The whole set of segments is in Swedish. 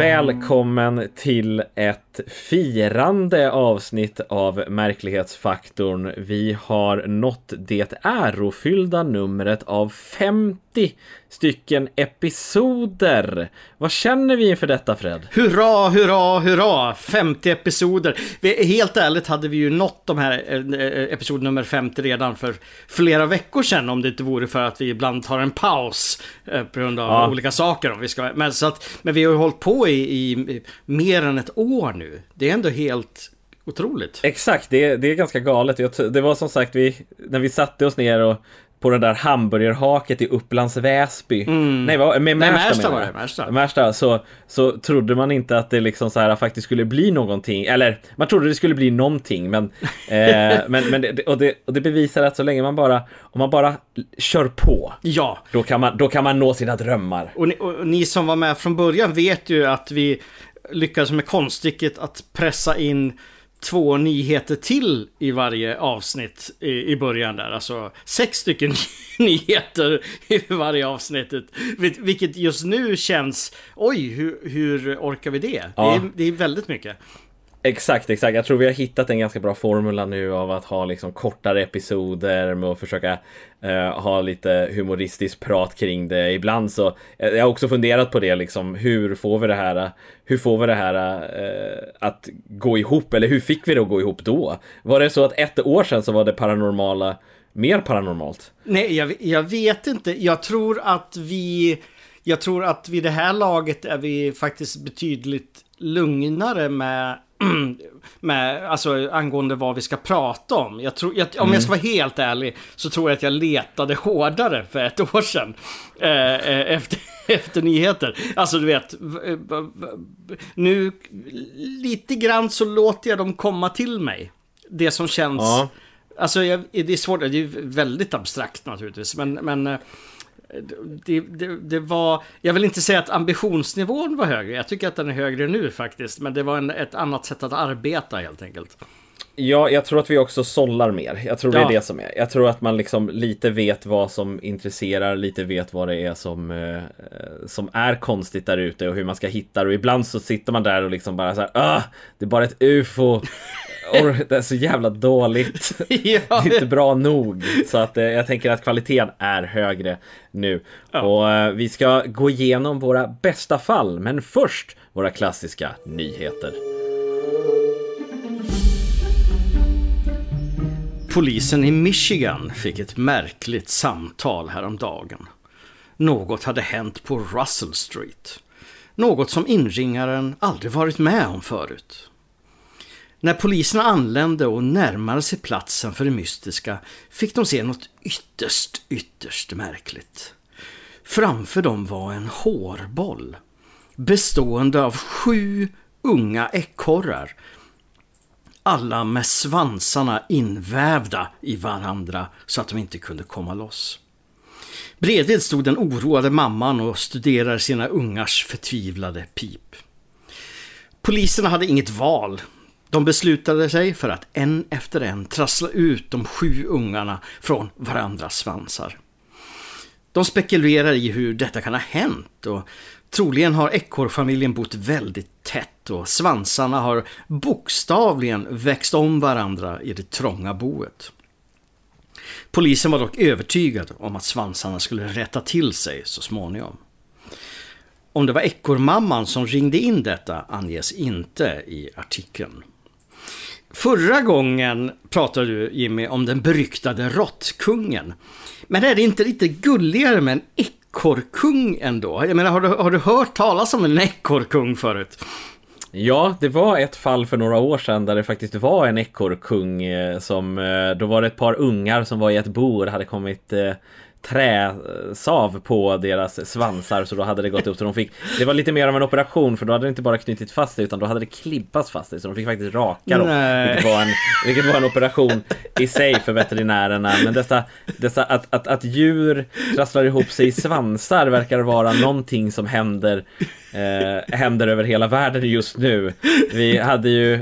Välkommen till ett firande avsnitt av Märklighetsfaktorn. Vi har nått det ärofyllda numret av 50 stycken episoder. Vad känner vi inför detta Fred? Hurra, hurra, hurra! 50 episoder. Vi, helt ärligt hade vi ju nått de här eh, episod nummer 50 redan för flera veckor sedan om det inte vore för att vi ibland tar en paus eh, på grund av ja. olika saker. Om vi ska, men, så att, men vi har ju hållit på i, i mer än ett år nu. Det är ändå helt otroligt. Exakt, det, det är ganska galet. Det var som sagt, vi, när vi satte oss ner och på det där hamburgerhaket i Upplands Väsby. Mm. Nej, vad, med Märsta, Märsta var det. Märsta. Märsta. Så, så trodde man inte att det liksom så här faktiskt skulle bli någonting. Eller man trodde det skulle bli någonting. Men, eh, men, men det, och, det, och det bevisar att så länge man bara, om man bara kör på. Ja. Då kan man, då kan man nå sina drömmar. Och ni, och ni som var med från början vet ju att vi lyckades med konststycket att pressa in två nyheter till i varje avsnitt i, i början där. Alltså sex stycken nyheter i varje avsnitt. Vilket just nu känns, oj, hur, hur orkar vi det? Ja. Det, är, det är väldigt mycket. Exakt, exakt. Jag tror vi har hittat en ganska bra formula nu av att ha liksom kortare episoder med att försöka eh, ha lite humoristiskt prat kring det. Ibland så, eh, jag har också funderat på det liksom, hur får vi det här, hur får vi det här eh, att gå ihop? Eller hur fick vi det att gå ihop då? Var det så att ett år sedan så var det paranormala mer paranormalt? Nej, jag, jag vet inte. Jag tror att vi jag tror att vid det här laget är vi faktiskt betydligt lugnare med med, alltså angående vad vi ska prata om. Jag tror, jag, om mm. jag ska vara helt ärlig så tror jag att jag letade hårdare för ett år sedan. Eh, eh efter, efter nyheter. Alltså du vet, nu lite grann så låter jag dem komma till mig. Det som känns... Ja. Alltså jag, det är svårt, det är väldigt abstrakt naturligtvis. Men, men eh, det, det, det, var, jag vill inte säga att ambitionsnivån var högre. Jag tycker att den är högre nu faktiskt. Men det var en, ett annat sätt att arbeta helt enkelt. Ja, jag tror att vi också sållar mer. Jag tror det är det som är. Jag tror att man liksom lite vet vad som intresserar, lite vet vad det är som, eh, som är konstigt där ute och hur man ska hitta det. Och ibland så sitter man där och liksom bara så här, ah, det är bara ett ufo. Det är så jävla dåligt. ja. Det är inte bra nog. Så att eh, jag tänker att kvaliteten är högre nu. Ja. Och eh, vi ska gå igenom våra bästa fall, men först våra klassiska nyheter. Polisen i Michigan fick ett märkligt samtal häromdagen. Något hade hänt på Russell Street. Något som inringaren aldrig varit med om förut. När poliserna anlände och närmade sig platsen för det mystiska fick de se något ytterst, ytterst märkligt. Framför dem var en hårboll bestående av sju unga ekorrar. Alla med svansarna invävda i varandra så att de inte kunde komma loss. Bredvid stod den oroade mamman och studerade sina ungars förtvivlade pip. Poliserna hade inget val de beslutade sig för att en efter en trassla ut de sju ungarna från varandras svansar. De spekulerar i hur detta kan ha hänt och troligen har ekorrfamiljen bott väldigt tätt och svansarna har bokstavligen växt om varandra i det trånga boet. Polisen var dock övertygad om att svansarna skulle rätta till sig så småningom. Om det var ekorrmamman som ringde in detta anges inte i artikeln. Förra gången pratade du Jimmy om den beryktade råttkungen. Men är det inte lite gulligare med en ekorrkung ändå? Jag menar, har du, har du hört talas om en ekorrkung förut? Ja, det var ett fall för några år sedan där det faktiskt var en ekorrkung eh, som, eh, då var det ett par ungar som var i ett bo och hade kommit eh, träsav på deras svansar så då hade det gått upp. Så de fick Det var lite mer av en operation för då hade det inte bara knutit fast sig utan då hade det klippats fast sig så de fick faktiskt raka dem vilket var, en, vilket var en operation i sig för veterinärerna. Men dessa, dessa att, att, att djur trasslar ihop sig i svansar verkar vara någonting som händer eh, händer över hela världen just nu. Vi hade ju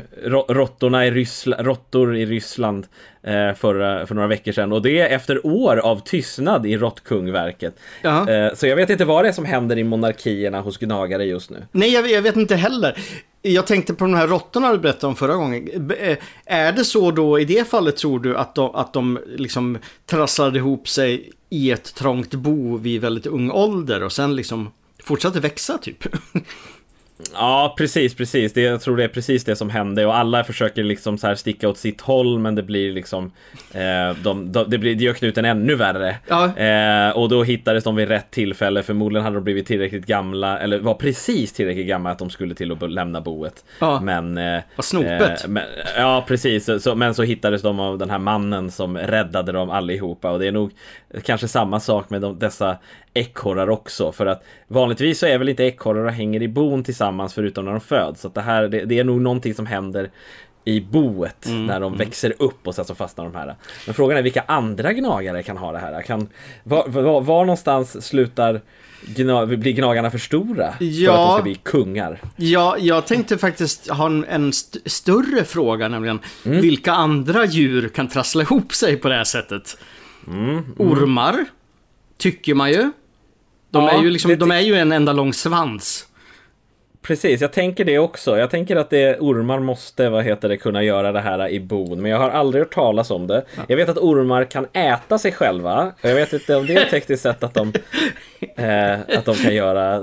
råttorna i Ryssland, råttor i Ryssland eh, förra, för några veckor sedan och det är efter år av tystnad i råttkungverket. Eh, så jag vet inte vad det är som händer i monarkierna hos gnagare just nu. Nej, jag, jag vet inte heller. Jag tänkte på de här råttorna du berättade om förra gången. Eh, är det så då i det fallet tror du att de, att de liksom trasslade ihop sig i ett trångt bo vid väldigt ung ålder och sen liksom fortsatte växa typ? Ja, precis, precis. Det, jag tror det är precis det som hände och alla försöker liksom så här sticka åt sitt håll men det blir liksom eh, de, de, det, blir, det gör knuten ännu värre. Ja. Eh, och då hittades de vid rätt tillfälle. Förmodligen hade de blivit tillräckligt gamla eller var precis tillräckligt gamla att de skulle till att lämna boet. Ja. Men... Eh, Vad snopet. Eh, men, ja, precis. Så, men så hittades de av den här mannen som räddade dem allihopa och det är nog kanske samma sak med de, dessa ekorrar också för att vanligtvis så är väl inte ekorrar och hänger i bon tillsammans förutom när de föds. Så att det här det, det är nog någonting som händer i boet mm, när de mm. växer upp och sen så fastnar de här. Men frågan är vilka andra gnagare kan ha det här? Kan, var, var, var någonstans slutar gna, blir gnagarna för stora ja, för att de ska bli kungar? Ja, jag tänkte faktiskt ha en, en st större fråga, nämligen mm. vilka andra djur kan trassla ihop sig på det här sättet? Mm, mm. Ormar, tycker man ju. De, ja, är ju liksom, det... de är ju en enda lång svans. Precis, jag tänker det också. Jag tänker att det, ormar måste, vad heter det, kunna göra det här i bon. Men jag har aldrig hört talas om det. Ja. Jag vet att ormar kan äta sig själva. Jag vet inte om det är tekniskt sett att de, eh, att de kan göra,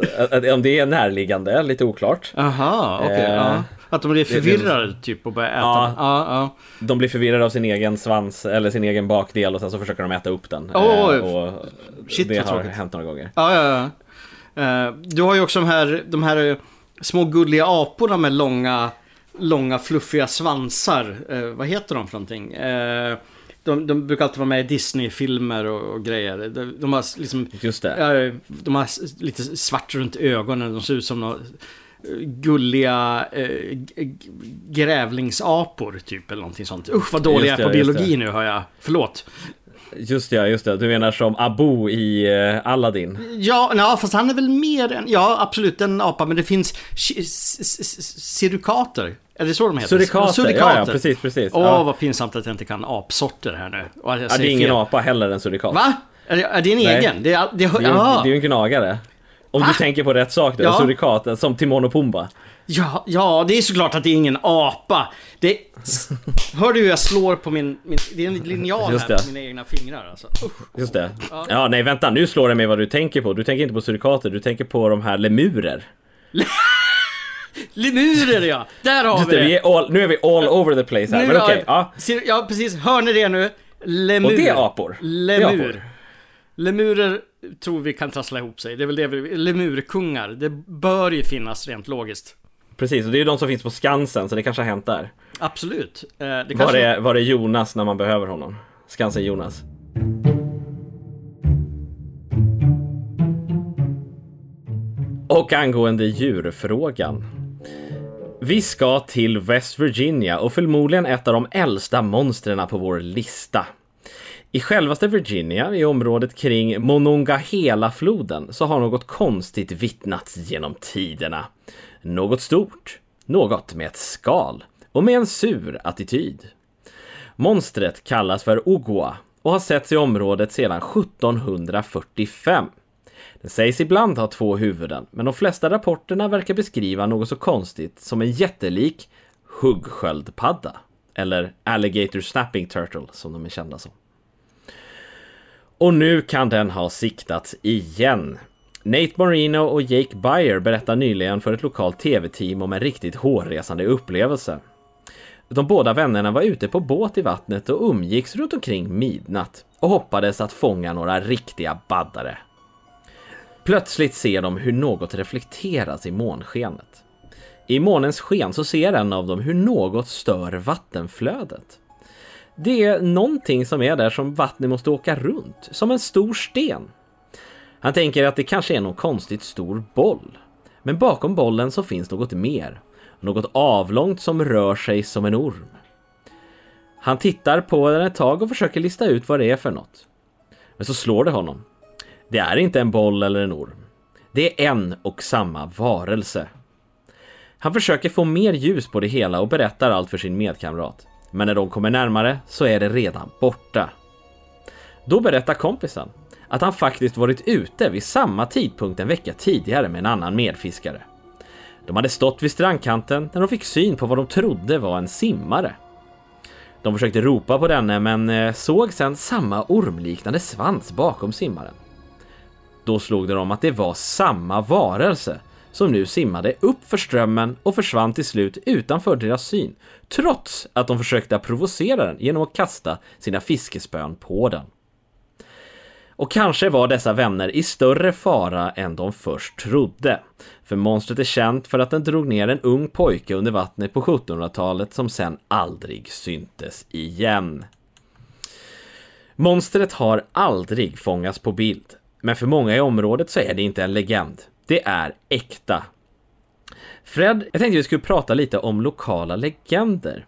om det är närliggande, lite oklart. Aha, okej. Okay, eh, ja. Att de blir förvirrade typ och börjar äta. Ja, ja, ja. De blir förvirrade av sin egen svans eller sin egen bakdel och sen så försöker de äta upp den. Oh, och shit, det har tråkigt. hänt några gånger. Ja, ja, ja. Uh, du har ju också de här, de här små gulliga aporna med långa, långa fluffiga svansar. Uh, vad heter de för någonting? Uh, de, de brukar alltid vara med i Disney-filmer och, och, grejer. De, de, har liksom... Just det. de har lite svart runt ögonen. De ser ut som några gulliga eh, grävlingsapor typ eller någonting sånt. Usch vad dålig jag är på biologi nu hör jag. Förlåt. Just det, just det. Du menar som Abu i uh, Aladdin? Ja, ja, fast han är väl mer än... Ja, absolut en apa, men det finns sirukater. Är det så de heter? Surikater, surikater. Ja, ja, precis, precis. Åh, ja. vad pinsamt att jag inte kan apsorter här nu. ja, det är ingen fel. apa heller, en surikat. Va? Är det, är det en Nej. egen? Det är, det, det, är, det är ju en gnagare. Om Va? du tänker på rätt sak, ja. surikaten, som Timon och Pumba. Ja, ja, det är såklart att det är ingen apa. Det... Hör du hur jag slår på min... min det är en linjal här på mina egna fingrar alltså. Just det. Ja. ja, nej vänta, nu slår det mig vad du tänker på. Du tänker inte på surikater, du tänker på de här lemurer. Lemurer ja! Där har Just vi det! Vi är all, nu är vi all over the place här, nu, men okej. Okay, ja. ja, precis. Hör ni det nu? Lemur. Och det är apor. Lemur. Det är apor. Lemurer tror vi kan trassla ihop sig. Det är väl det vi... Lemurkungar. Det bör ju finnas rent logiskt. Precis, och det är ju de som finns på Skansen, så det kanske har hänt där. Absolut. Eh, det kanske... var, är, var är Jonas när man behöver honom? Skansen-Jonas. Och angående djurfrågan. Vi ska till West Virginia och förmodligen ett av de äldsta monstren på vår lista. I självaste Virginia, i området kring Monongahela-floden, så har något konstigt vittnats genom tiderna. Något stort, något med ett skal och med en sur attityd. Monstret kallas för Ogua och har setts i området sedan 1745. Den sägs ibland ha två huvuden, men de flesta rapporterna verkar beskriva något så konstigt som en jättelik huggsköldpadda. Eller Alligator Snapping Turtle som de är kända som. Och nu kan den ha siktats igen. Nate Marino och Jake Byer berättar nyligen för ett lokalt tv-team om en riktigt hårresande upplevelse. De båda vännerna var ute på båt i vattnet och umgicks runt omkring midnatt och hoppades att fånga några riktiga baddare. Plötsligt ser de hur något reflekteras i månskenet. I månens sken så ser en av dem hur något stör vattenflödet. Det är någonting som är där som vattnet måste åka runt, som en stor sten. Han tänker att det kanske är någon konstigt stor boll. Men bakom bollen så finns något mer. Något avlångt som rör sig som en orm. Han tittar på den ett tag och försöker lista ut vad det är för något. Men så slår det honom. Det är inte en boll eller en orm. Det är en och samma varelse. Han försöker få mer ljus på det hela och berättar allt för sin medkamrat. Men när de kommer närmare så är det redan borta. Då berättar kompisen att han faktiskt varit ute vid samma tidpunkt en vecka tidigare med en annan medfiskare. De hade stått vid strandkanten när de fick syn på vad de trodde var en simmare. De försökte ropa på denne men eh, såg sedan samma ormliknande svans bakom simmaren. Då slog det dem att det var samma varelse som nu simmade upp för strömmen och försvann till slut utanför deras syn, trots att de försökte provocera den genom att kasta sina fiskespön på den. Och kanske var dessa vänner i större fara än de först trodde. För monstret är känt för att den drog ner en ung pojke under vattnet på 1700-talet som sen aldrig syntes igen. Monstret har aldrig fångats på bild, men för många i området så är det inte en legend. Det är äkta. Fred, jag tänkte vi skulle prata lite om lokala legender.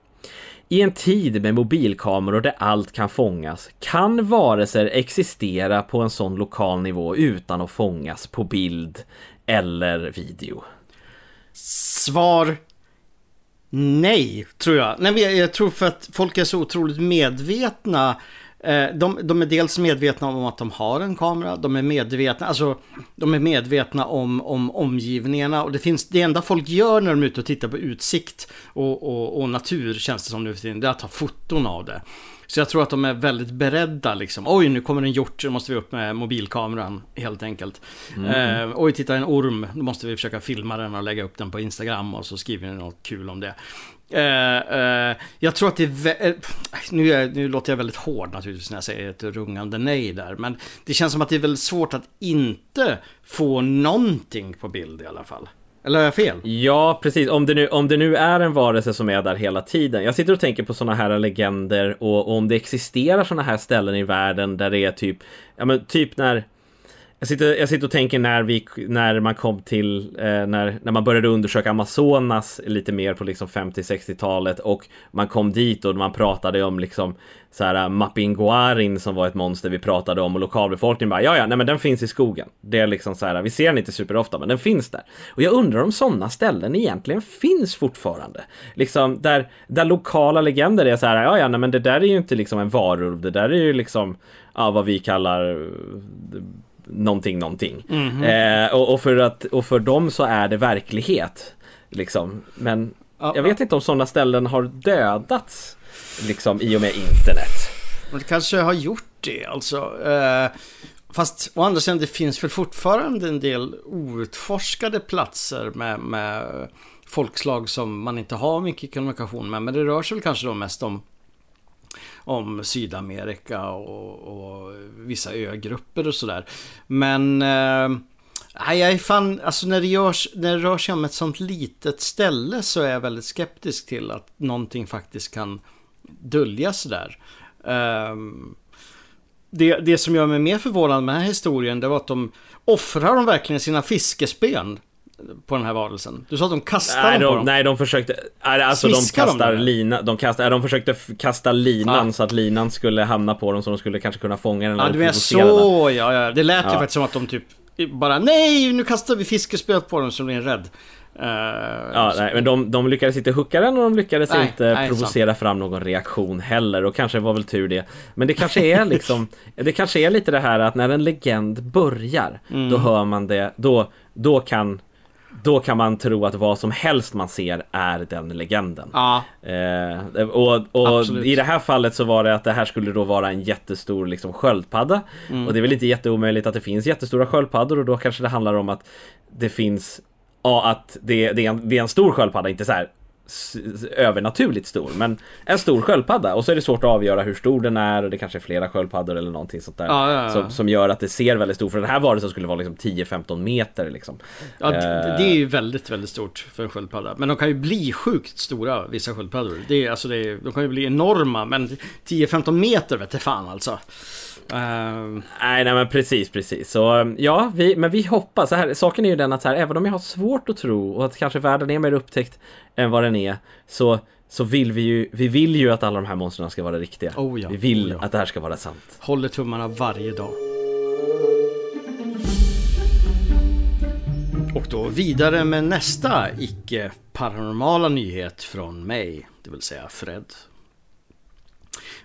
I en tid med mobilkameror där allt kan fångas kan varelser existera på en sån lokal nivå utan att fångas på bild eller video? Svar nej, tror jag. Nej, jag tror för att folk är så otroligt medvetna Eh, Eh, de, de, är dels medvetna om att de har en kamera, de är medvetna, alltså, de är medvetna om, om omgivningarna och det finns, det enda folk gör när de är ute och tittar på utsikt och, och, och natur känns det som nu för tiden, det är att ta foton av det. Så jag tror att de är väldigt beredda liksom. Oj, nu kommer en hjort, då måste vi upp med mobilkameran helt enkelt. Mm. Eh, oj, titta en orm, då måste vi försöka filma den och lägga upp den på Instagram och så skriver vi något kul om det. Uh, uh, jag tror att det är... Uh, nu, är, nu låter jag väldigt hård naturligtvis när jag säger ett rungande nej där. Men det känns som att det är väldigt svårt att inte få någonting på bild i alla fall. Eller har jag fel? Ja, precis. Om det, nu, om det nu är en varelse som är där hela tiden. Jag sitter och tänker på sådana här legender och, och om det existerar sådana här ställen i världen där det är typ, ja men typ när jag sitter, jag sitter och tänker när, vi, när man kom till, eh, när, när man började undersöka Amazonas lite mer på liksom 50-60-talet och man kom dit och man pratade om liksom så här eh, Mapinguarin som var ett monster vi pratade om och lokalbefolkningen bara ja ja, nej men den finns i skogen. Det är liksom så här, vi ser den inte superofta men den finns där. Och jag undrar om sådana ställen egentligen finns fortfarande. Liksom där, där lokala legender är så här, ja ja, nej men det där är ju inte liksom en varulv, det där är ju liksom ja, vad vi kallar eh, någonting, någonting. Mm -hmm. eh, och, och, för att, och för dem så är det verklighet. Liksom. Men ja, jag vet ja. inte om sådana ställen har dödats liksom i och med internet. Men det kanske har gjort det alltså. Eh, fast å andra sidan det finns väl fortfarande en del outforskade platser med, med folkslag som man inte har mycket kommunikation med. Men det rör sig väl kanske då mest om om Sydamerika och, och vissa ögrupper och sådär. Men eh, Nej, jag är fan, alltså när det, görs, när det rör sig om ett sånt litet ställe så är jag väldigt skeptisk till att någonting faktiskt kan döljas där. Um, ehm, det, det som gör mig mer förvånad med den här historien, det var att de offrar de verkligen sina fiskespön på den här varelsen? Du sa att de kastade nej, dem på dem? Nej, de försökte... Alltså de kastar de lina, de, kastar, de försökte kasta linan ah. så att linan skulle hamna på dem så de skulle kanske kunna fånga den. Ja, du menar så ja, ja. Det lät ja. ju faktiskt som att de typ bara nej, nu kastar vi fiskespöet på dem så blir rädd. Uh, ja, nej, men de, de lyckades inte hooka den och de lyckades nej, inte nej, provocera sant. fram någon reaktion heller och kanske var väl tur det. Men det kanske är liksom, det kanske är lite det här att när en legend börjar, mm. då hör man det, då, då kan då kan man tro att vad som helst man ser är den legenden. Ja. Eh, och, och i det här fallet så var det att det här skulle då vara en jättestor liksom, sköldpadda. Mm. Och det är väl inte jätteomöjligt att det finns jättestora sköldpaddor och då kanske det handlar om att det finns Ja, att det, det, är en, det är en stor sköldpadda, inte så här övernaturligt stor, men en stor sköldpadda. Och så är det svårt att avgöra hur stor den är och det kanske är flera sköldpaddor eller någonting sånt där. Ja, ja, ja. Som, som, gör att det ser väldigt stort. För den här varelsen skulle vara liksom 10-15 meter liksom. Ja, det, det är ju väldigt, väldigt stort för en sköldpadda. Men de kan ju bli sjukt stora, vissa sköldpaddor. Det är, alltså det är, de kan ju bli enorma, men 10-15 meter vet fan alltså. Uh... Nej, nej men precis, precis. Så ja, vi, men vi hoppas. Så här, saken är ju den att så här, även om jag har svårt att tro och att kanske världen är mer upptäckt än vad den är, så, så vill vi ju, vi vill ju att alla de här monstren ska vara riktiga. Oh ja, vi vill oh ja. att det här ska vara sant. Håller tummarna varje dag. Och då vidare med nästa icke paranormala nyhet från mig, det vill säga Fred.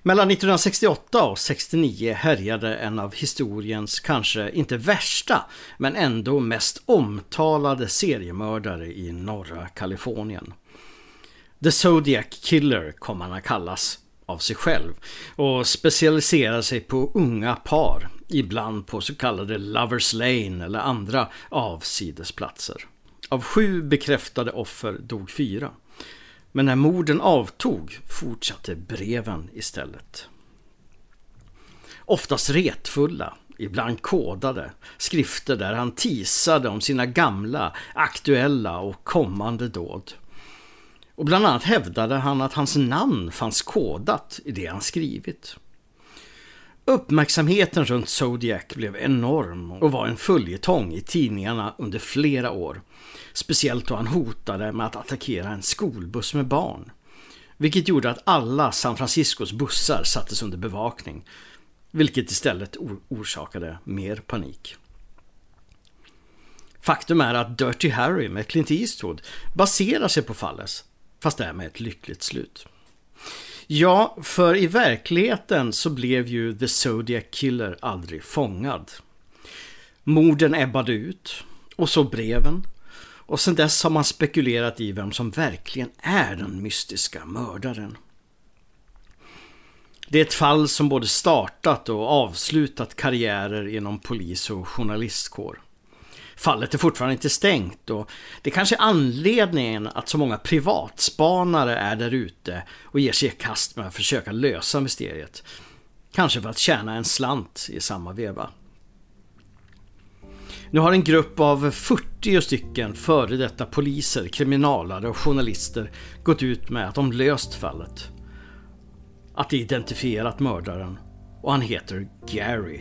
Mellan 1968 och 69 härjade en av historiens kanske inte värsta men ändå mest omtalade seriemördare i norra Kalifornien. The Zodiac Killer kom han att kallas av sig själv och specialiserade sig på unga par, ibland på så kallade Lovers Lane eller andra avsidesplatser. Av sju bekräftade offer dog fyra. Men när morden avtog fortsatte breven istället. Oftast retfulla, ibland kodade, skrifter där han tisade om sina gamla, aktuella och kommande dåd. Och bland annat hävdade han att hans namn fanns kodat i det han skrivit. Uppmärksamheten runt Zodiac blev enorm och var en följetong i tidningarna under flera år. Speciellt då han hotade med att attackera en skolbuss med barn. Vilket gjorde att alla San Franciscos bussar sattes under bevakning. Vilket istället orsakade mer panik. Faktum är att Dirty Harry med Clint Eastwood baserar sig på fallet, fast det är med ett lyckligt slut. Ja, för i verkligheten så blev ju The Zodiac Killer aldrig fångad. Morden ebbade ut och så breven. Och sedan dess har man spekulerat i vem som verkligen är den mystiska mördaren. Det är ett fall som både startat och avslutat karriärer inom polis och journalistkår. Fallet är fortfarande inte stängt och det är kanske är anledningen att så många privatspanare är där ute och ger sig i kast med att försöka lösa mysteriet. Kanske för att tjäna en slant i samma veva. Nu har en grupp av 40 stycken före detta poliser, kriminalare och journalister gått ut med att de löst fallet. Att de identifierat mördaren och han heter Gary.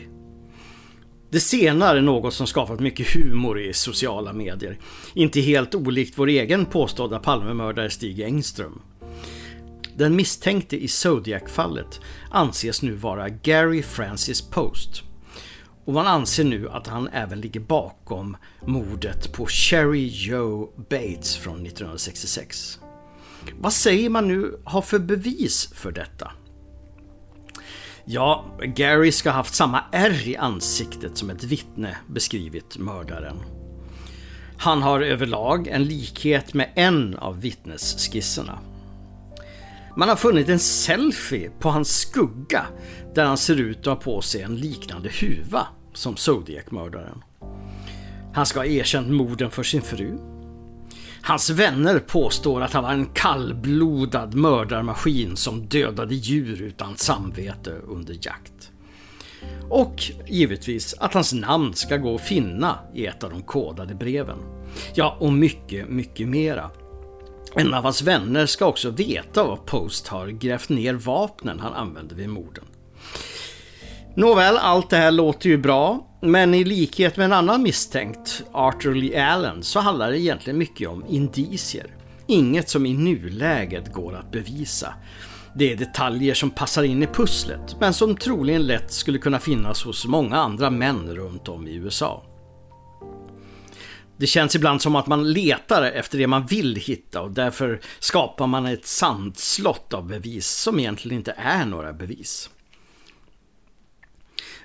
Det senare är något som skapat mycket humor i sociala medier. Inte helt olikt vår egen påstådda Palmemördare Stig Engström. Den misstänkte i Zodiac-fallet anses nu vara Gary Francis Post. Och man anser nu att han även ligger bakom mordet på Sherry Joe Bates från 1966. Vad säger man nu har för bevis för detta? Ja, Gary ska ha haft samma ärr i ansiktet som ett vittne beskrivit mördaren. Han har överlag en likhet med en av vittnesskisserna. Man har funnit en selfie på hans skugga där han ser ut att ha på sig en liknande huva som Zodiac-mördaren. Han ska ha erkänt morden för sin fru Hans vänner påstår att han var en kallblodad mördarmaskin som dödade djur utan samvete under jakt. Och givetvis att hans namn ska gå att finna i ett av de kodade breven. Ja, och mycket, mycket mera. En av hans vänner ska också veta var Post har grävt ner vapnen han använde vid morden. Nåväl, allt det här låter ju bra, men i likhet med en annan misstänkt, Arthur Lee Allen, så handlar det egentligen mycket om indicier. Inget som i nuläget går att bevisa. Det är detaljer som passar in i pusslet, men som troligen lätt skulle kunna finnas hos många andra män runt om i USA. Det känns ibland som att man letar efter det man vill hitta och därför skapar man ett sandslott av bevis som egentligen inte är några bevis.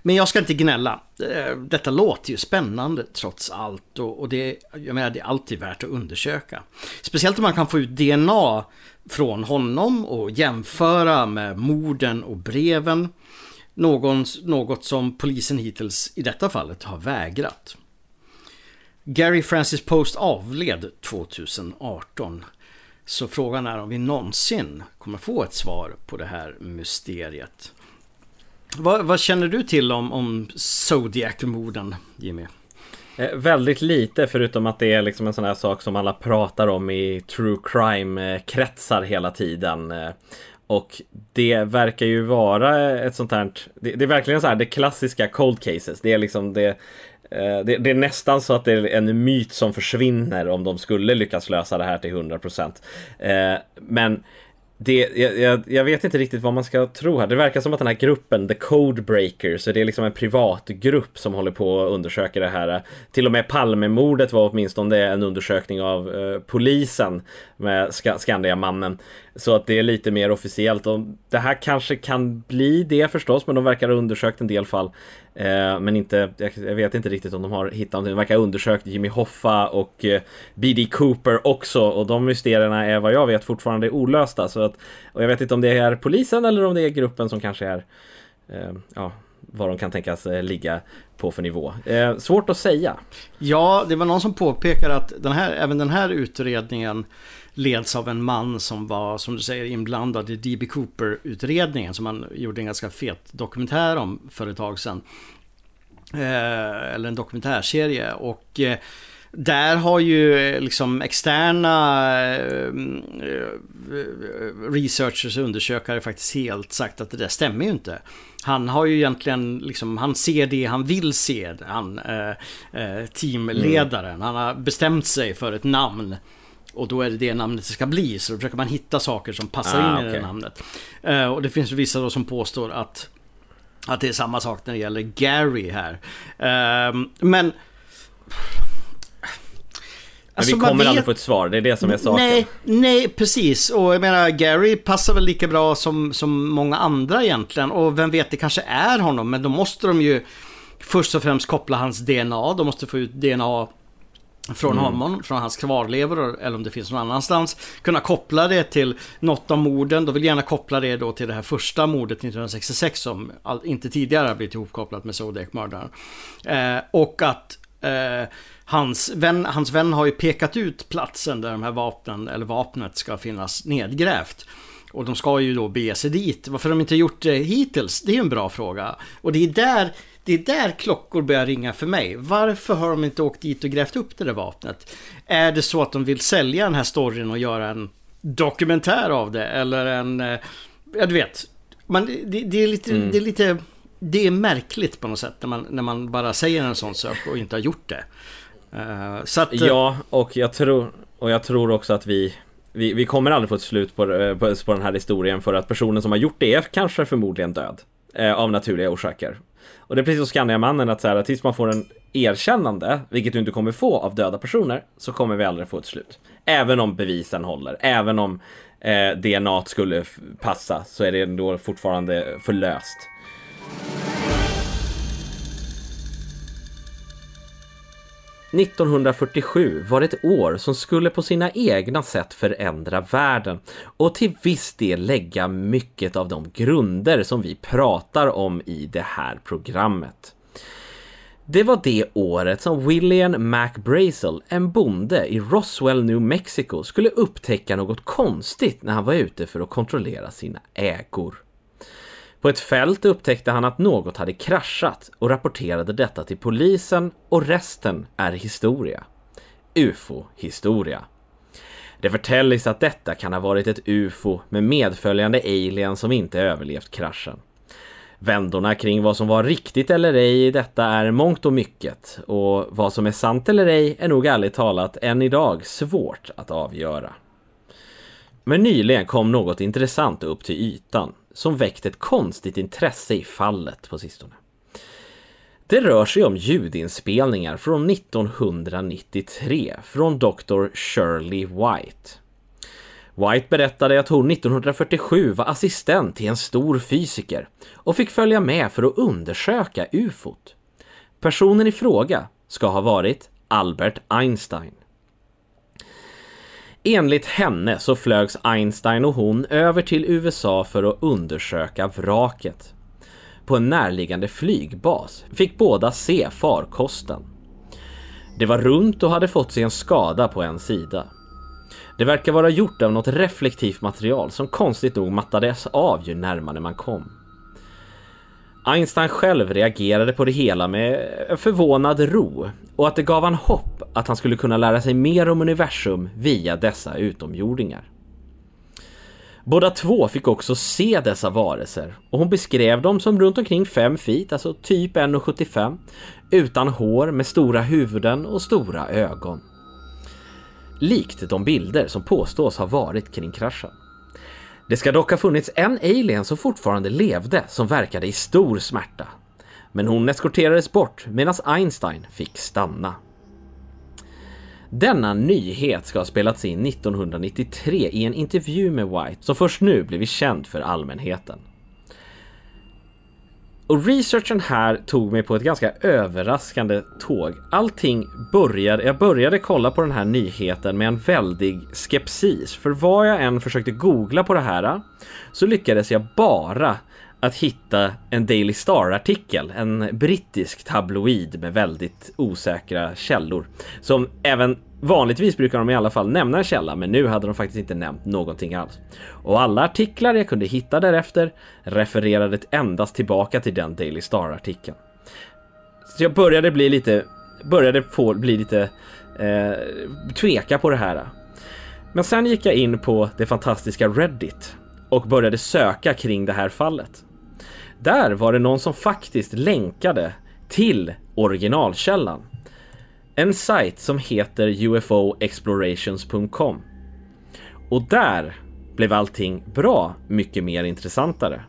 Men jag ska inte gnälla. Eh, detta låter ju spännande trots allt och det, jag menar, det är alltid värt att undersöka. Speciellt om man kan få ut DNA från honom och jämföra med morden och breven. Någon, något som polisen hittills i detta fallet har vägrat. Gary Francis Post avled 2018. Så frågan är om vi någonsin kommer få ett svar på det här mysteriet. Vad, vad, känner du till om, om Zodiac-morden, Jimmy? Eh, väldigt lite förutom att det är liksom en sån här sak som alla pratar om i true crime-kretsar hela tiden. Eh, och det verkar ju vara ett sånt här, det, det är verkligen så här det klassiska cold cases. Det är liksom det, eh, det, det, är nästan så att det är en myt som försvinner om de skulle lyckas lösa det här till 100%. Eh, men det, jag, jag, jag, vet inte riktigt vad man ska tro här. Det verkar som att den här gruppen, The Codebreakers, så det är liksom en privatgrupp som håller på att undersöka det här. Till och med Palmemordet var åtminstone en undersökning av eh, polisen med Skandiamannen. Så att det är lite mer officiellt och det här kanske kan bli det förstås, men de verkar ha undersökt en del fall. Eh, men inte, jag vet inte riktigt om de har hittat någonting. De verkar ha undersökt Jimmy Hoffa och eh, B.D. Cooper också och de mysterierna är vad jag vet fortfarande olösta. Så att, och jag vet inte om det är polisen eller om det är gruppen som kanske är eh, ja, vad de kan tänkas eh, ligga på för nivå. Eh, svårt att säga. Ja, det var någon som påpekade att den här, även den här utredningen leds av en man som var, som du säger, inblandad i D.B. Cooper-utredningen som han gjorde en ganska fet dokumentär om för ett tag sedan. Eh, eller en dokumentärserie och eh, där har ju eh, liksom externa eh, researchers och undersökare faktiskt helt sagt att det där stämmer ju inte. Han har ju egentligen liksom, han ser det han vill se, han eh, eh teamledaren. Mm. Han har bestämt sig för ett namn. Och då är det det namnet det ska bli. Så då försöker man hitta saker som passar ah, in i okay. det namnet. Eh, och det finns vissa då som påstår att, att det är samma sak när det gäller Gary här. Eh, men... Alltså, men vi kommer vet... aldrig få ett svar, det är det som är saken. Nej, nej, precis. Och jag menar, Gary passar väl lika bra som, som många andra egentligen. Och vem vet, det kanske är honom, men då måste de ju först och främst koppla hans DNA. De måste få ut DNA från mm. honom, från hans kvarlevor eller om det finns någon annanstans. Kunna koppla det till något av morden. De vill gärna koppla det då till det här första mordet 1966 som inte tidigare har blivit ihopkopplat med Zodiac-mördaren. Eh, och att eh, hans, vän, hans vän har ju pekat ut platsen där de här vapnen, eller vapnet ska finnas nedgrävt. Och de ska ju då bege sig dit. Varför de inte gjort det hittills? Det är en bra fråga. Och det är där det är där klockor börjar ringa för mig. Varför har de inte åkt dit och grävt upp det där vapnet? Är det så att de vill sälja den här storyn och göra en dokumentär av det? Eller en... Eh, ja, du vet. Man, det, det, är lite, mm. det är lite... Det är märkligt på något sätt när man, när man bara säger en sån sak och inte har gjort det. Uh, så att, ja, och jag tror, och jag tror också att vi vi, vi kommer aldrig få ett slut på, på, på den här historien för att personen som har gjort det är kanske förmodligen död. Eh, av naturliga orsaker. Och det är precis som Skandiamannen att så här, tills man får en erkännande, vilket du inte kommer få av döda personer, så kommer vi aldrig få ett slut. Även om bevisen håller, även om eh, DNA skulle passa, så är det ändå fortfarande förlöst. 1947 var ett år som skulle på sina egna sätt förändra världen och till viss del lägga mycket av de grunder som vi pratar om i det här programmet. Det var det året som William MacBrazel, en bonde i Roswell, New Mexico, skulle upptäcka något konstigt när han var ute för att kontrollera sina ägor. På ett fält upptäckte han att något hade kraschat och rapporterade detta till polisen och resten är historia. UFO-historia. Det förtälls att detta kan ha varit ett UFO med medföljande alien som inte överlevt kraschen. Vändorna kring vad som var riktigt eller ej i detta är mångt och mycket och vad som är sant eller ej är nog ärligt talat än idag svårt att avgöra. Men nyligen kom något intressant upp till ytan som väckt ett konstigt intresse i fallet på sistone. Det rör sig om ljudinspelningar från 1993 från Dr. Shirley White. White berättade att hon 1947 var assistent till en stor fysiker och fick följa med för att undersöka ufot. Personen i fråga ska ha varit Albert Einstein. Enligt henne så flögs Einstein och hon över till USA för att undersöka vraket. På en närliggande flygbas fick båda se farkosten. Det var runt och hade fått sig en skada på en sida. Det verkar vara gjort av något reflektivt material som konstigt nog mattades av ju närmare man kom. Einstein själv reagerade på det hela med förvånad ro och att det gav han hopp att han skulle kunna lära sig mer om universum via dessa utomjordingar. Båda två fick också se dessa varelser och hon beskrev dem som runt omkring 5 feet, alltså typ 1,75 utan hår med stora huvuden och stora ögon. Likt de bilder som påstås ha varit kring kraschen. Det ska dock ha funnits en alien som fortfarande levde som verkade i stor smärta. Men hon eskorterades bort medan Einstein fick stanna. Denna nyhet ska ha spelats in 1993 i en intervju med White som först nu blivit känd för allmänheten. Och researchen här tog mig på ett ganska överraskande tåg. Allting började, jag började kolla på den här nyheten med en väldig skepsis. För vad jag än försökte googla på det här så lyckades jag bara att hitta en Daily Star-artikel, en brittisk tabloid med väldigt osäkra källor. Som även vanligtvis brukar de i alla fall nämna en källa, men nu hade de faktiskt inte nämnt någonting alls. Och alla artiklar jag kunde hitta därefter refererade endast tillbaka till den Daily Star-artikeln. Så jag började bli lite, började få bli lite eh, tveka på det här. Men sen gick jag in på det fantastiska Reddit och började söka kring det här fallet. Där var det någon som faktiskt länkade till originalkällan. En sajt som heter ufoexplorations.com. Och där blev allting bra mycket mer intressantare.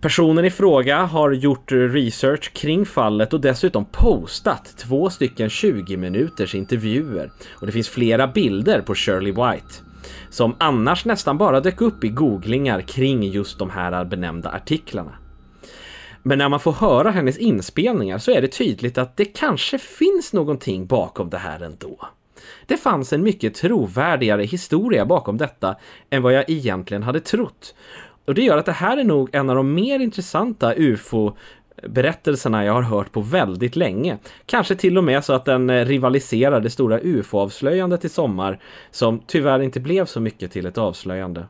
Personen i fråga har gjort research kring fallet och dessutom postat två stycken 20 minuters intervjuer. Och det finns flera bilder på Shirley White som annars nästan bara dök upp i googlingar kring just de här benämnda artiklarna. Men när man får höra hennes inspelningar så är det tydligt att det kanske finns någonting bakom det här ändå. Det fanns en mycket trovärdigare historia bakom detta än vad jag egentligen hade trott. Och det gör att det här är nog en av de mer intressanta UFO berättelserna jag har hört på väldigt länge. Kanske till och med så att den eh, rivaliserar det stora UFO-avslöjandet i sommar som tyvärr inte blev så mycket till ett avslöjande.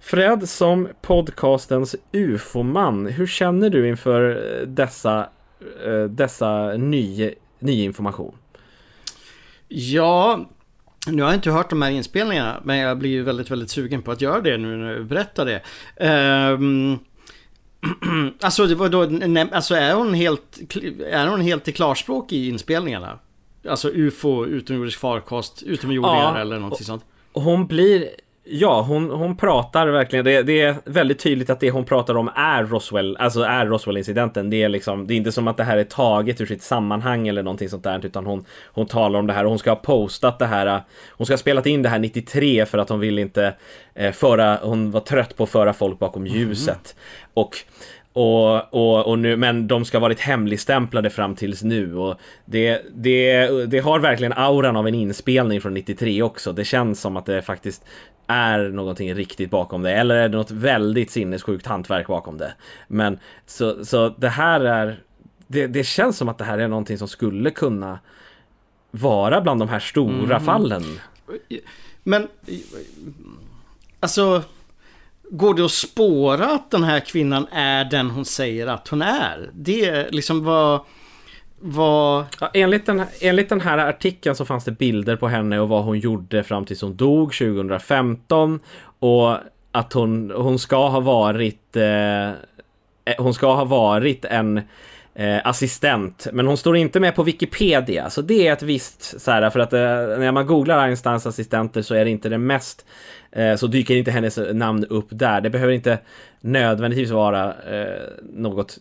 Fred, som podcastens UFO-man, hur känner du inför eh, dessa, eh, dessa ny, ny information? Ja, nu har jag inte hört de här inspelningarna, men jag blir ju väldigt, väldigt sugen på att göra det nu när du berättar det. Um, alltså, det var då, alltså är, hon helt, är hon helt i klarspråk i inspelningarna? Alltså UFO, utomjordisk farkost, utomjordingar ja, eller någonting sånt? Hon blir Ja, hon, hon pratar verkligen. Det, det, är väldigt tydligt att det hon pratar om är Roswell, alltså är Roswell-incidenten. Det är liksom, det är inte som att det här är taget ur sitt sammanhang eller någonting sånt där, utan hon, hon talar om det här och hon ska ha postat det här. Hon ska ha spelat in det här 93 för att hon vill inte eh, föra, hon var trött på att föra folk bakom ljuset. Mm. Och och, och, och nu, men de ska ha varit hemligstämplade fram tills nu och det, det, det har verkligen auran av en inspelning från 93 också. Det känns som att det faktiskt är någonting riktigt bakom det eller är det något väldigt sinnessjukt hantverk bakom det. Men så, så det här är det, det känns som att det här är någonting som skulle kunna vara bland de här stora mm. fallen. Men alltså Går det att spåra att den här kvinnan är den hon säger att hon är? Det är liksom vad... vad... Ja, enligt, den, enligt den här artikeln så fanns det bilder på henne och vad hon gjorde fram tills hon dog 2015. Och att hon, hon ska ha varit... Eh, eh hon ska ha varit en eh, assistent, men hon står inte med på Wikipedia, så det är ett visst så här, för att eh, när man googlar Einsteins assistenter så är det inte det mest Eh, så dyker inte hennes namn upp där. Det behöver inte nödvändigtvis vara eh, något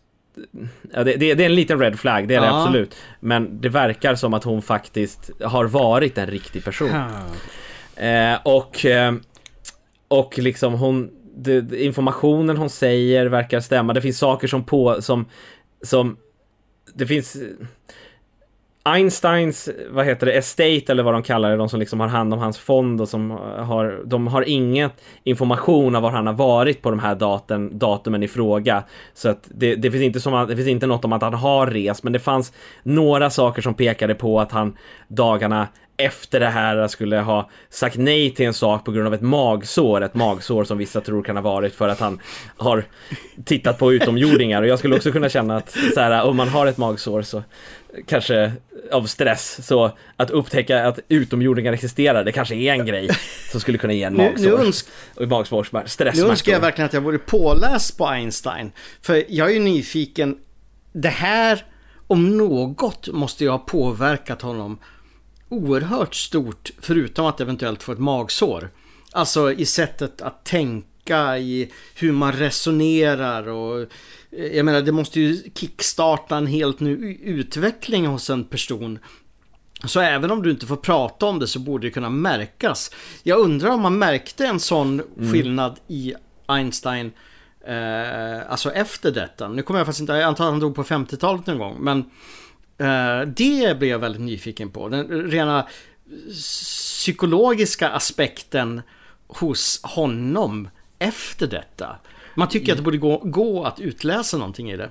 Ja, det, det, det, är en liten red flag, det är ja. det absolut. Men det verkar som att hon faktiskt har varit en riktig person. Eh, och, eh, och liksom hon, informationen hon säger verkar stämma. Det finns saker som på, som, som det finns Einsteins, vad heter det, estate eller vad de kallar det, de som liksom har hand om hans fond och som har, de har inget information av var han har varit på de här daten, datumen i fråga. Så att det, det, finns inte som det finns inte något om att han har rest, men det fanns några saker som pekade på att han dagarna efter det här skulle ha sagt nej till en sak på grund av ett magsår. Ett magsår som vissa tror kan ha varit för att han har tittat på utomjordingar. Och jag skulle också kunna känna att så här, om man har ett magsår så kanske av stress. Så att upptäcka att utomjordingar existerar, det kanske är en grej som skulle kunna ge en magsår. Nu, nu, och magsår, nu önskar jag verkligen att jag vore påläst på Einstein. För jag är ju nyfiken. Det här om något måste ju ha påverkat honom oerhört stort, förutom att eventuellt få ett magsår. Alltså i sättet att tänka, i hur man resonerar och eh, jag menar det måste ju kickstarta en helt ny utveckling hos en person. Så även om du inte får prata om det så borde det kunna märkas. Jag undrar om man märkte en sån mm. skillnad i Einstein eh, Alltså efter detta. Nu kommer jag faktiskt inte, jag antar att han dog på 50-talet någon gång. Men Eh, det blev jag väldigt nyfiken på. Den rena psykologiska aspekten hos honom efter detta. Man tycker att det borde gå, gå att utläsa någonting i det.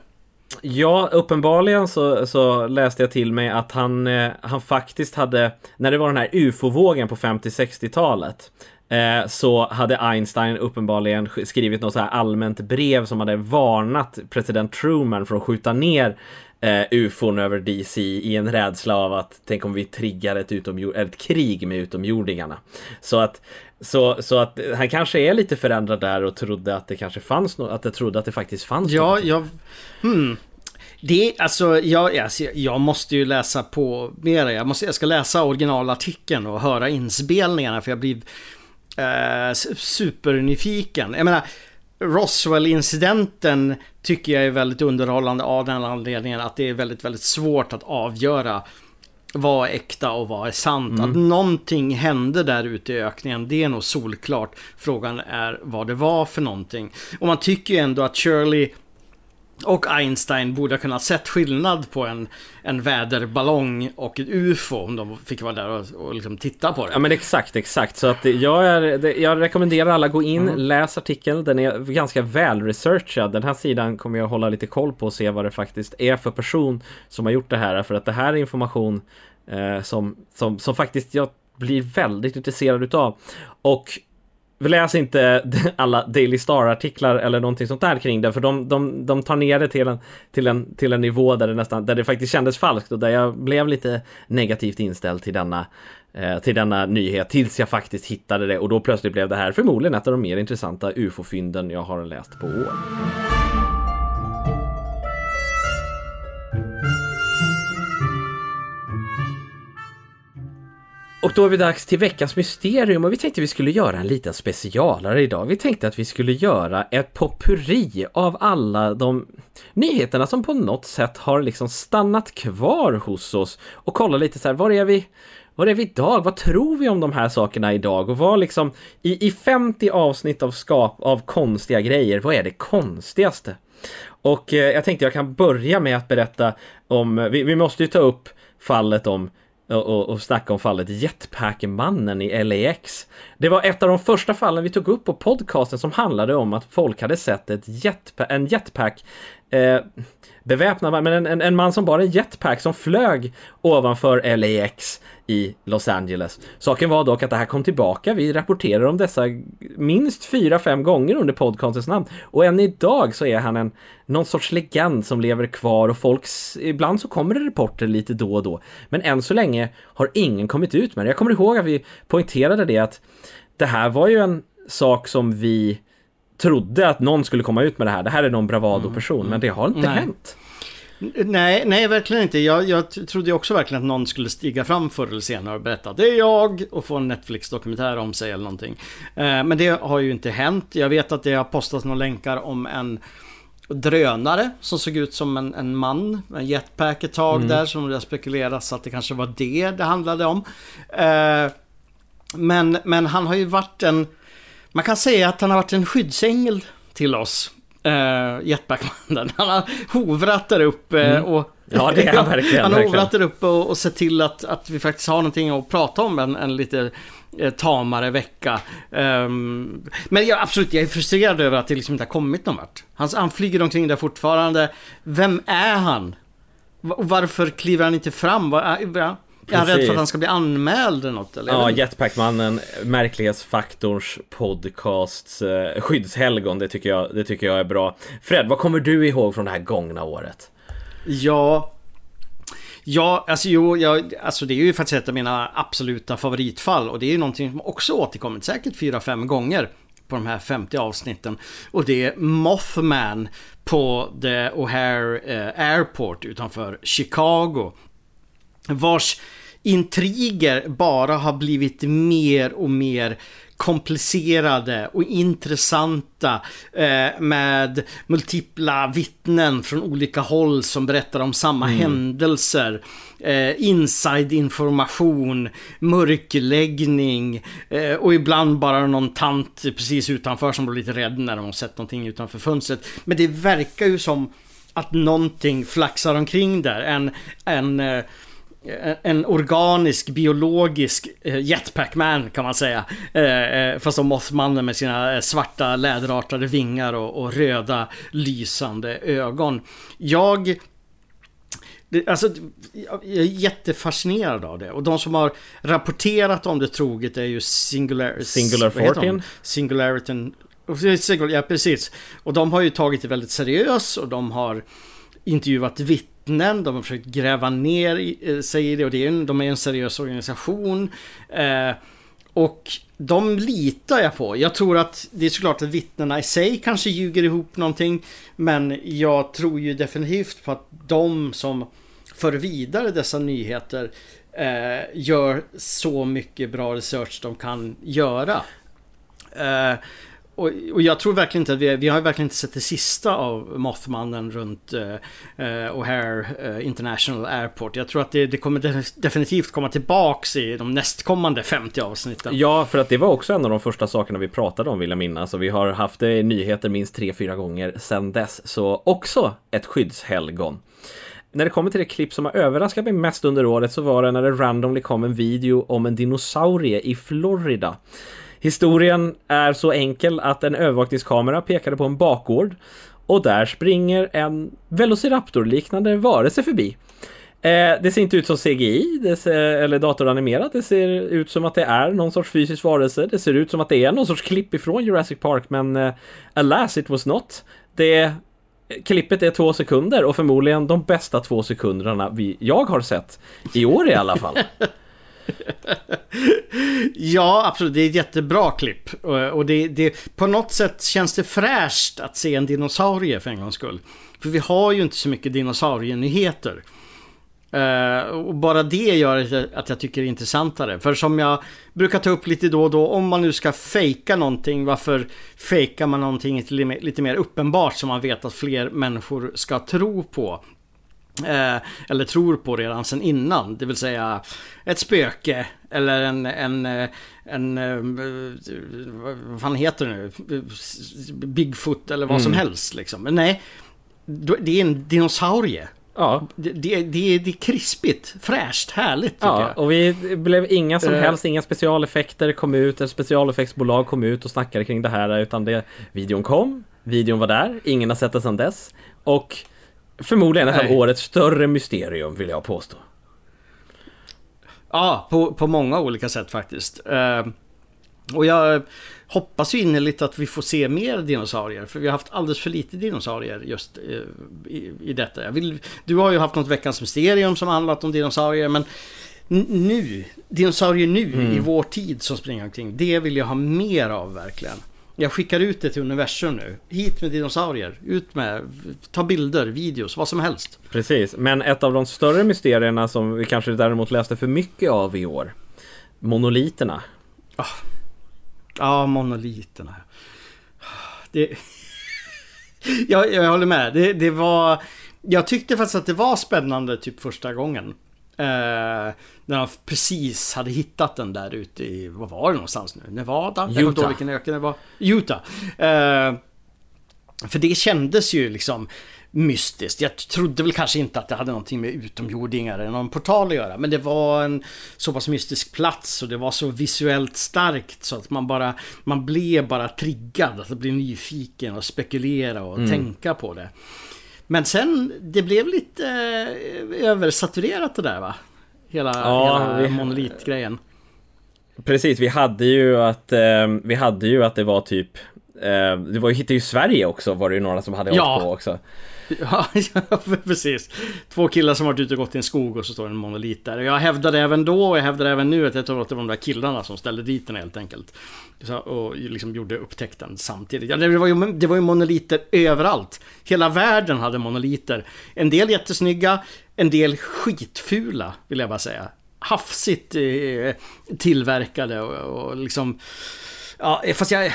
Ja, uppenbarligen så, så, läste jag till mig att han, eh, han faktiskt hade, när det var den här ufo-vågen på 50-60-talet, eh, så hade Einstein uppenbarligen skrivit något så här allmänt brev som hade varnat president Truman för att skjuta ner eh, ufon över DC i en rädsla av att tänk om vi triggar ett, utomjord, ett krig med utomjordingarna. Så att, så, så att han kanske är lite förändrad där och trodde att det kanske fanns något, att det trodde att det faktiskt fanns Ja, något. jag... Hmm. Det, alltså, jag, alltså, jag måste ju läsa på mer. Jag, måste, jag ska läsa originalartikeln och höra inspelningarna för jag blir eh, supernyfiken. Jag menar, Roswell-incidenten tycker jag är väldigt underhållande av den anledningen att det är väldigt, väldigt svårt att avgöra vad är äkta och vad är sant. Mm. Att någonting hände där ute i ökningen, det är nog solklart. Frågan är vad det var för någonting. Och man tycker ju ändå att Shirley och Einstein borde ha kunnat sett skillnad på en, en väderballong och ett UFO om de fick vara där och, och liksom titta på det. Ja men exakt, exakt. Så att jag, är, jag rekommenderar alla gå in, mm. läs artikeln. Den är ganska väl researchad. Den här sidan kommer jag hålla lite koll på och se vad det faktiskt är för person som har gjort det här. För att det här är information eh, som, som, som faktiskt jag blir väldigt intresserad utav. Och Läs inte alla Daily Star-artiklar eller någonting sånt där kring det, för de, de, de tar ner det till en, till, en, till en nivå där det nästan, där det faktiskt kändes falskt och där jag blev lite negativt inställd till denna, eh, till denna nyhet tills jag faktiskt hittade det och då plötsligt blev det här förmodligen ett av de mer intressanta ufo-fynden jag har läst på år. Och då är det dags till veckans mysterium och vi tänkte vi skulle göra en liten specialare idag. Vi tänkte att vi skulle göra ett potpurri av alla de nyheterna som på något sätt har liksom stannat kvar hos oss och kolla lite så här, var är vi? Var är vi idag? Vad tror vi om de här sakerna idag? Och vad liksom i, i 50 avsnitt av skap av konstiga grejer, vad är det konstigaste? Och eh, jag tänkte jag kan börja med att berätta om, vi, vi måste ju ta upp fallet om och, och snacka om fallet Jetpack-mannen i LAX. Det var ett av de första fallen vi tog upp på podcasten som handlade om att folk hade sett ett jetpa en jetpack eh, beväpnad, men en, en, en, man som bar en jetpack som flög ovanför LAX i Los Angeles. Saken var dock att det här kom tillbaka. Vi rapporterar om dessa minst fyra, fem gånger under podcastens namn. Och än idag så är han en någon sorts legend som lever kvar och folks, ibland så kommer det rapporter lite då och då. Men än så länge har ingen kommit ut med det. Jag kommer ihåg att vi poängterade det att det här var ju en sak som vi trodde att någon skulle komma ut med det här. Det här är någon bravado-person, mm. men det har inte Nej. hänt. Nej, nej verkligen inte. Jag, jag trodde också verkligen att någon skulle stiga fram förr eller senare och berätta det är jag och få en Netflix-dokumentär om sig eller någonting. Eh, men det har ju inte hänt. Jag vet att det har postats några länkar om en drönare som såg ut som en, en man. En jetpack ett tag mm. där som det spekuleras att det kanske var det det handlade om. Eh, men, men han har ju varit en... Man kan säga att han har varit en skyddsängel till oss uh, Jetpackmannen. Han har hovrat där uppe mm. och Ja, det är han verkligen. Han har hovrat där uppe och, och sett till att, att vi faktiskt har någonting att prata om en, en lite eh, tamare vecka. Um, men jag, absolut, jag är frustrerad över att det liksom inte har kommit någon vart. Han, han flyger omkring där fortfarande. Vem är han? Varför kliver han inte fram? Var, är han rädd för att han ska bli anmäld eller något? Eller? Ja, Jetpackmannen, Märklighetsfaktorns podcasts eh, skyddshelgon. Det tycker, jag, det tycker jag är bra. Fred, vad kommer du ihåg från det här gångna året? Ja, Ja, alltså jo, jag, alltså det är ju faktiskt ett av mina absoluta favoritfall och det är ju någonting som också återkommit säkert fyra fem gånger på de här 50 avsnitten. Och det är Mothman på The O'Hare eh, Airport utanför Chicago vars intriger bara har blivit mer och mer komplicerade och intressanta eh, med multipla vittnen från olika håll som berättar om samma mm. händelser. Eh, inside information, mörkläggning eh, och ibland bara någon tant precis utanför som blir lite rädd när de har sett någonting utanför fönstret. Men det verkar ju som att någonting flaxar omkring där. En, en eh, en organisk, biologisk eh, jetpackman kan man säga. Eh, fast som Mothmannen med sina svarta läderartade vingar och, och röda lysande ögon. Jag Alltså, jag är jättefascinerad av det. Och de som har rapporterat om det troget är ju Singular... Singular 14? Singularity... Ja, precis. Och de har ju tagit det väldigt seriöst och de har intervjuat vittnen, de har försökt gräva ner eh, sig i det och det är en, de är en seriös organisation. Eh, och de litar jag på. Jag tror att det är såklart att vittnena i sig kanske ljuger ihop någonting. Men jag tror ju definitivt på att de som för vidare dessa nyheter eh, gör så mycket bra research de kan göra. Eh, och, och, jag tror verkligen inte att vi, vi har verkligen inte sett det sista av Mothmannen runt eh, eh, O'Hare eh, International Airport. Jag tror att det, det kommer definitivt komma tillbaks i de nästkommande 50 avsnitten. Ja, för att det var också en av de första sakerna vi pratade om vill jag minnas. Och vi har haft det i nyheter minst 3-4 gånger sedan dess. Så också ett skyddshelgon. När det kommer till det klipp som har överraskat mig mest under året så var det när det randomly kom en video om en dinosaurie i Florida. Historien är så enkel att en övervakningskamera pekade på en bakgård och där springer en Velociraptor-liknande varelse förbi. Eh, det ser inte ut som CGI det ser, eller datoranimerat. Det ser ut som att det är någon sorts fysisk varelse. Det ser ut som att det är någon sorts klipp ifrån Jurassic Park men eh, alas it was not. Det Klippet är två sekunder och förmodligen de bästa två sekunderna vi, jag har sett i år i alla fall. ja, absolut. Det är ett jättebra klipp. Eh, och det, det, på något sätt känns det fräscht att se en dinosaurie för en gångs skull. För vi har ju inte så mycket dinosaurienyheter. Uh, eh, och bara det gör att jag tycker det är intressantare. För som jag brukar ta upp lite då och då, om man nu ska fejka någonting, varför fejkar man någonting lite mer uppenbart som man vet att fler människor ska tro på? Eh, eller tror på redan sen innan. Det vill säga ett spöke eller en, en, en, en eh, vad fan heter det nu? Bigfoot eller vad mm. som helst liksom. Men nej, det är en dinosaurie. Ja. Det, det, det, det är krispigt, fräscht, härligt Ja, jag. och vi blev inga som uh, helst, inga specialeffekter kom ut, ett specialeffektsbolag kom ut och snackade kring det här utan det, videon kom, videon var där, ingen har sett den sedan dess och Förmodligen ett av årets större mysterium vill jag påstå. Ja, på, på många olika sätt faktiskt. Uh, och jag hoppas ju innerligt att vi får se mer dinosaurier. För vi har haft alldeles för lite dinosaurier just uh, i, i detta. Jag vill, du har ju haft något veckans mysterium som handlat om dinosaurier. Men nu, dinosaurier nu mm. i vår tid som springer omkring. Det vill jag ha mer av verkligen. Jag skickar ut det till universum nu. Hit med dinosaurier. Ut med, ta bilder, videos, vad som helst. Precis, men ett av de större mysterierna som vi kanske däremot läste för mycket av i år. Monoliterna. Ja, ah. ah, monoliterna. Det... jag, jag håller med. Det, det var... Jag tyckte faktiskt att det var spännande typ första gången. Eh, när de precis hade hittat den där ute i, vad var det någonstans nu? Nevada? Utah. Jag inte vilken öken det var. Utah. Eh, för det kändes ju liksom mystiskt. Jag trodde väl kanske inte att det hade någonting med utomjordingar eller någon portal att göra. Men det var en så pass mystisk plats och det var så visuellt starkt så att man bara, man blev bara triggad att bli nyfiken och spekulera och mm. tänka på det. Men sen, det blev lite eh, översaturerat det där va? Hela, ja, hela vi... monolitgrejen. Precis, vi hade ju att, eh, vi hade ju att det var typ eh, Det var ju, hittade ju Sverige också var det ju några som hade ja. åkt på också. Ja, precis. Två killar som varit ute och gått i en skog och så står det en monolit där. Jag hävdade även då och jag hävdar även nu att jag tror att det var de där killarna som ställde dit den helt enkelt. och liksom gjorde upptäckten samtidigt. Ja, det, var ju, det var ju monoliter överallt. Hela världen hade monoliter. En del jättesnygga, en del skitfula vill jag bara säga. Hafsigt eh, tillverkade och, och liksom Ja, fast jag...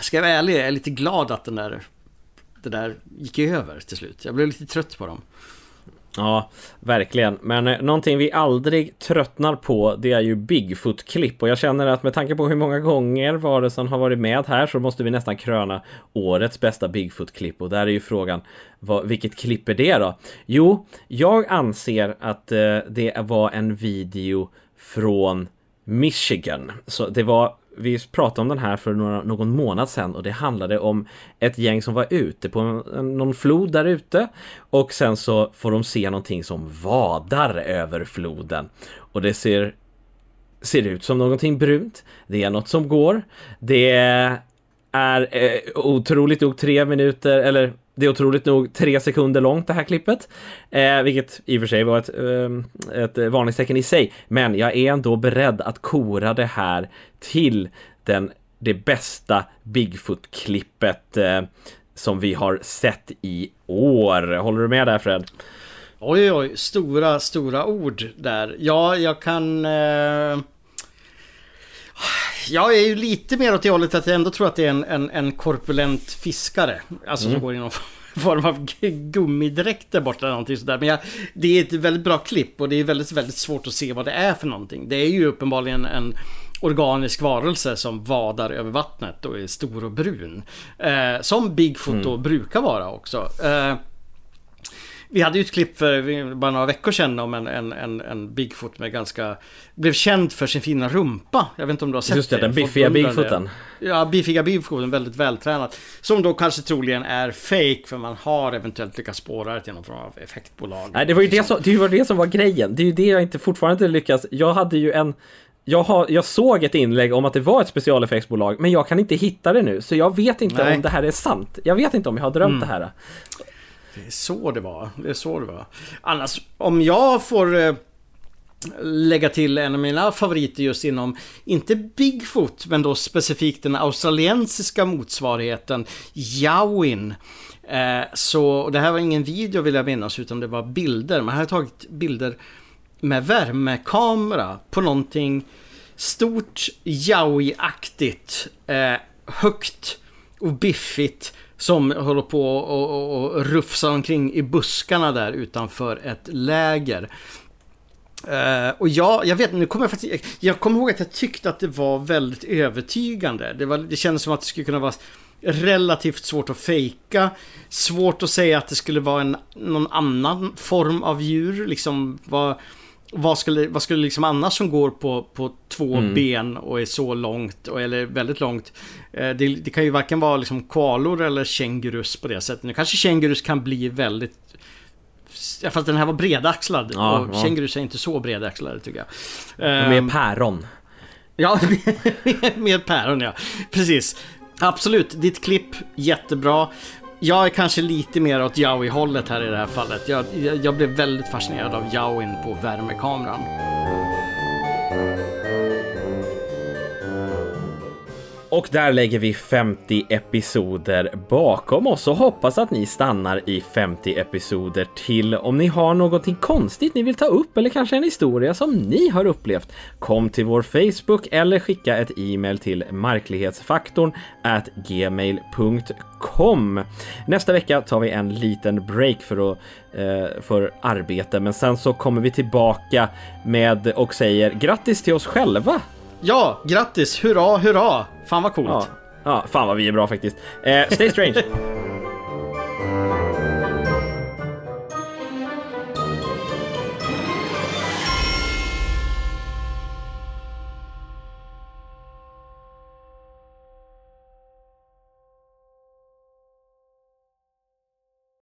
Ska jag vara ärlig, jag är lite glad att den där... Det där gick över till slut. Jag blev lite trött på dem. Ja, verkligen. Men eh, någonting vi aldrig tröttnar på det är ju Bigfoot-klipp och jag känner att med tanke på hur många gånger varelsen har varit med här så måste vi nästan kröna årets bästa Bigfoot-klipp och där är ju frågan vad, vilket klipp är det då? Jo, jag anser att eh, det var en video från Michigan. Så det var vi pratade om den här för några, någon månad sedan och det handlade om ett gäng som var ute på en, någon flod där ute och sen så får de se någonting som vadar över floden och det ser ser ut som någonting brunt. Det är något som går. Det är eh, otroligt nog tre minuter eller det är otroligt nog tre sekunder långt det här klippet. Eh, vilket i och för sig var ett, eh, ett varningstecken i sig. Men jag är ändå beredd att kora det här till den, det bästa Bigfoot-klippet eh, som vi har sett i år. Håller du med där Fred? Oj, oj, stora, stora ord där. Ja, jag kan... Eh... Jag är ju lite mer åt det hållet att jag ändå tror att det är en, en, en korpulent fiskare. Alltså mm. som går i någon form av gummidräkt där borta eller någonting sådär. Men jag, det är ett väldigt bra klipp och det är väldigt, väldigt svårt att se vad det är för någonting. Det är ju uppenbarligen en organisk varelse som vadar över vattnet och är stor och brun. Eh, som Bigfoot mm. då brukar vara också. Eh, vi hade ju ett klipp för bara några veckor sedan om en, en, en, en Bigfoot med ganska... Blev känd för sin fina rumpa. Jag vet inte om du har sett Just det. det. den biffiga Bigfooten. Ja, biffiga Bigfooten. Väldigt vältränad. Som då kanske troligen är fake för man har eventuellt lyckats spåra det till någon form av effektbolag. Nej, det var ju det som, det var det som var grejen. Det är ju det jag inte fortfarande lyckas... Jag hade ju en... Jag, har, jag såg ett inlägg om att det var ett specialeffektsbolag, men jag kan inte hitta det nu, så jag vet inte Nej. om det här är sant. Jag vet inte om jag har drömt mm. det här. Det är så det var. Det är så det var. Annars, om jag får eh, lägga till en av mina favoriter just inom, inte Bigfoot, men då specifikt den australiensiska motsvarigheten, Yawin. Eh, så det här var ingen video vill jag minnas, utan det var bilder. Man hade tagit bilder med värmekamera på någonting stort, Yowie-aktigt, eh, högt och biffigt som håller på och, och, och rufsar omkring i buskarna där utanför ett läger. Uh, och jag, jag vet, nu kommer jag faktiskt, jag kommer ihåg att jag tyckte att det var väldigt övertygande. Det, var, det kändes som att det skulle kunna vara relativt svårt att fejka. Svårt att säga att det skulle vara en, någon annan form av djur. Liksom, vad, vad skulle, vad skulle liksom annars som går på, på två mm. ben och är så långt, eller väldigt långt. Eh, det, det, kan ju varken vara liksom koalor eller kängurus på det sättet. Nu kanske kängurus kan bli väldigt... Ja, fast den här var bredaxlad. Ja, och ja. kängurus är inte så bredaxlade tycker jag. Med um, päron. Ja, med päron ja. Precis. Absolut, ditt klipp jättebra. Jag är kanske lite mer åt Yowie-hållet här i det här fallet. Jag, jag, jag blev väldigt fascinerad av Yowien på värmekameran. Och där lägger vi 50 episoder bakom oss och hoppas att ni stannar i 50 episoder till. Om ni har någonting konstigt ni vill ta upp eller kanske en historia som ni har upplevt, kom till vår Facebook eller skicka ett e-mail till marklighetsfaktorn at gmail.com. Nästa vecka tar vi en liten break för att eh, för arbete, men sen så kommer vi tillbaka med och säger grattis till oss själva Ja, grattis! Hurra, hurra! Fan vad coolt! Ja, ja fan vad vi är bra faktiskt. Eh, stay strange!